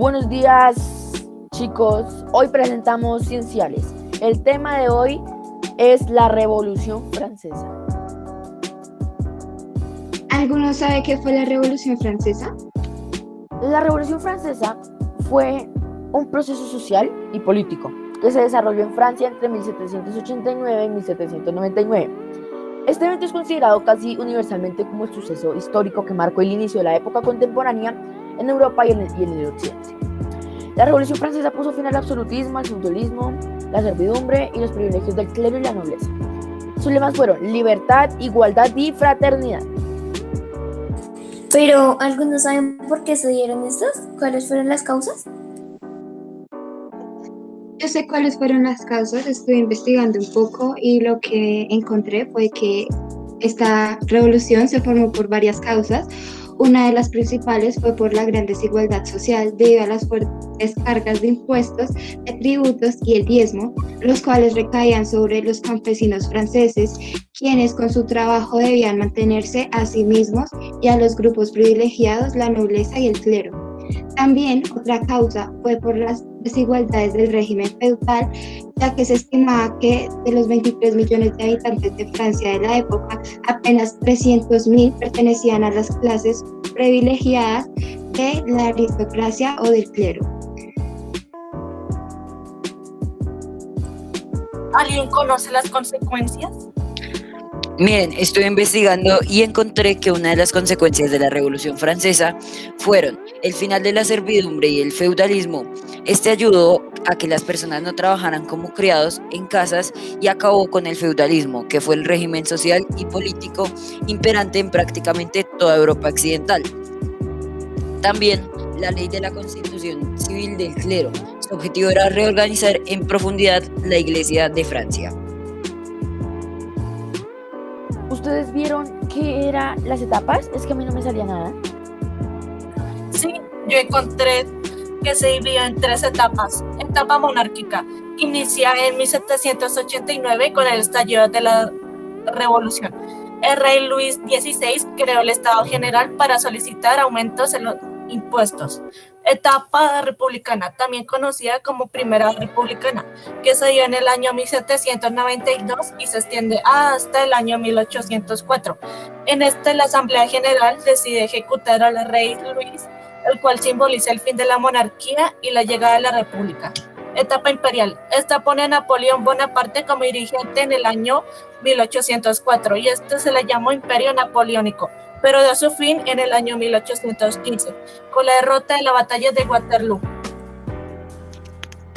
Buenos días chicos, hoy presentamos Cienciales. El tema de hoy es la Revolución Francesa. ¿Alguno sabe qué fue la Revolución Francesa? La Revolución Francesa fue un proceso social y político que se desarrolló en Francia entre 1789 y 1799. Este evento es considerado casi universalmente como el suceso histórico que marcó el inicio de la época contemporánea en Europa y en el, Occidente. La Revolución Francesa puso fin al absolutismo, al feudalismo, la servidumbre y los privilegios del clero y la nobleza. Sus lemas fueron libertad, igualdad y fraternidad. Pero, ¿algunos saben por qué se dieron estos? ¿Cuáles fueron las causas? Yo sé cuáles fueron las causas, estuve investigando un poco y lo que encontré fue que esta revolución se formó por varias causas. Una de las principales fue por la gran desigualdad social debido a las fuertes cargas de impuestos, de tributos y el diezmo, los cuales recaían sobre los campesinos franceses, quienes con su trabajo debían mantenerse a sí mismos y a los grupos privilegiados, la nobleza y el clero. También otra causa fue por las desigualdades del régimen feudal, ya que se estimaba que de los 23 millones de habitantes de Francia de la época, apenas 300.000 pertenecían a las clases privilegiadas de la aristocracia o del clero. ¿Alguien conoce las consecuencias? Miren, estuve investigando y encontré que una de las consecuencias de la Revolución Francesa fueron el final de la servidumbre y el feudalismo. Este ayudó a que las personas no trabajaran como criados en casas y acabó con el feudalismo, que fue el régimen social y político imperante en prácticamente toda Europa occidental. También la ley de la constitución civil del clero. Su objetivo era reorganizar en profundidad la Iglesia de Francia. ¿Ustedes vieron qué eran las etapas? Es que a mí no me salía nada. Sí, yo encontré que se dividía en tres etapas. Etapa monárquica, inicia en 1789 con el estallido de la revolución. El rey Luis XVI creó el Estado General para solicitar aumentos en los impuestos. Etapa republicana, también conocida como Primera Republicana, que se dio en el año 1792 y se extiende hasta el año 1804. En este, la Asamblea General decide ejecutar al rey Luis, el cual simboliza el fin de la monarquía y la llegada de la República. Etapa imperial. Esta pone a Napoleón Bonaparte como dirigente en el año 1804 y este se le llamó Imperio Napoleónico pero dio su fin en el año 1815, con la derrota de la batalla de Waterloo.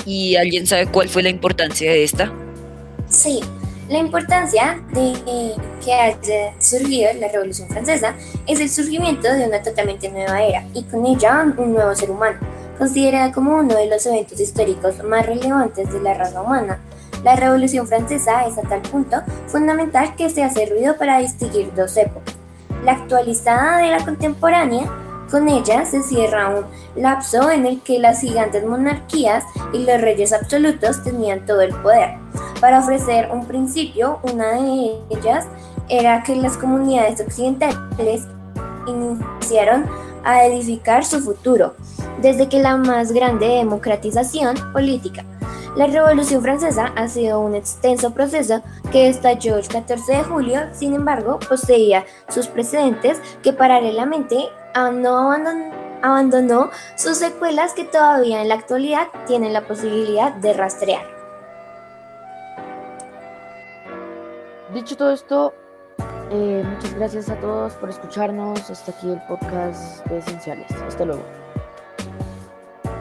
¿Y alguien sabe cuál fue la importancia de esta? Sí, la importancia de que haya surgido la Revolución Francesa es el surgimiento de una totalmente nueva era y con ella un nuevo ser humano, considerada como uno de los eventos históricos más relevantes de la raza humana. La Revolución Francesa es a tal punto fundamental que se ha servido para distinguir dos épocas la actualizada de la contemporánea, con ella se cierra un lapso en el que las gigantes monarquías y los reyes absolutos tenían todo el poder. Para ofrecer un principio, una de ellas era que las comunidades occidentales iniciaron a edificar su futuro, desde que la más grande democratización política la Revolución Francesa ha sido un extenso proceso que estalló el 14 de julio, sin embargo, poseía sus precedentes que paralelamente no abandonó, sus secuelas que todavía en la actualidad tienen la posibilidad de rastrear. Dicho todo esto, eh, muchas gracias a todos por escucharnos. Hasta aquí el podcast de Esenciales. Hasta luego.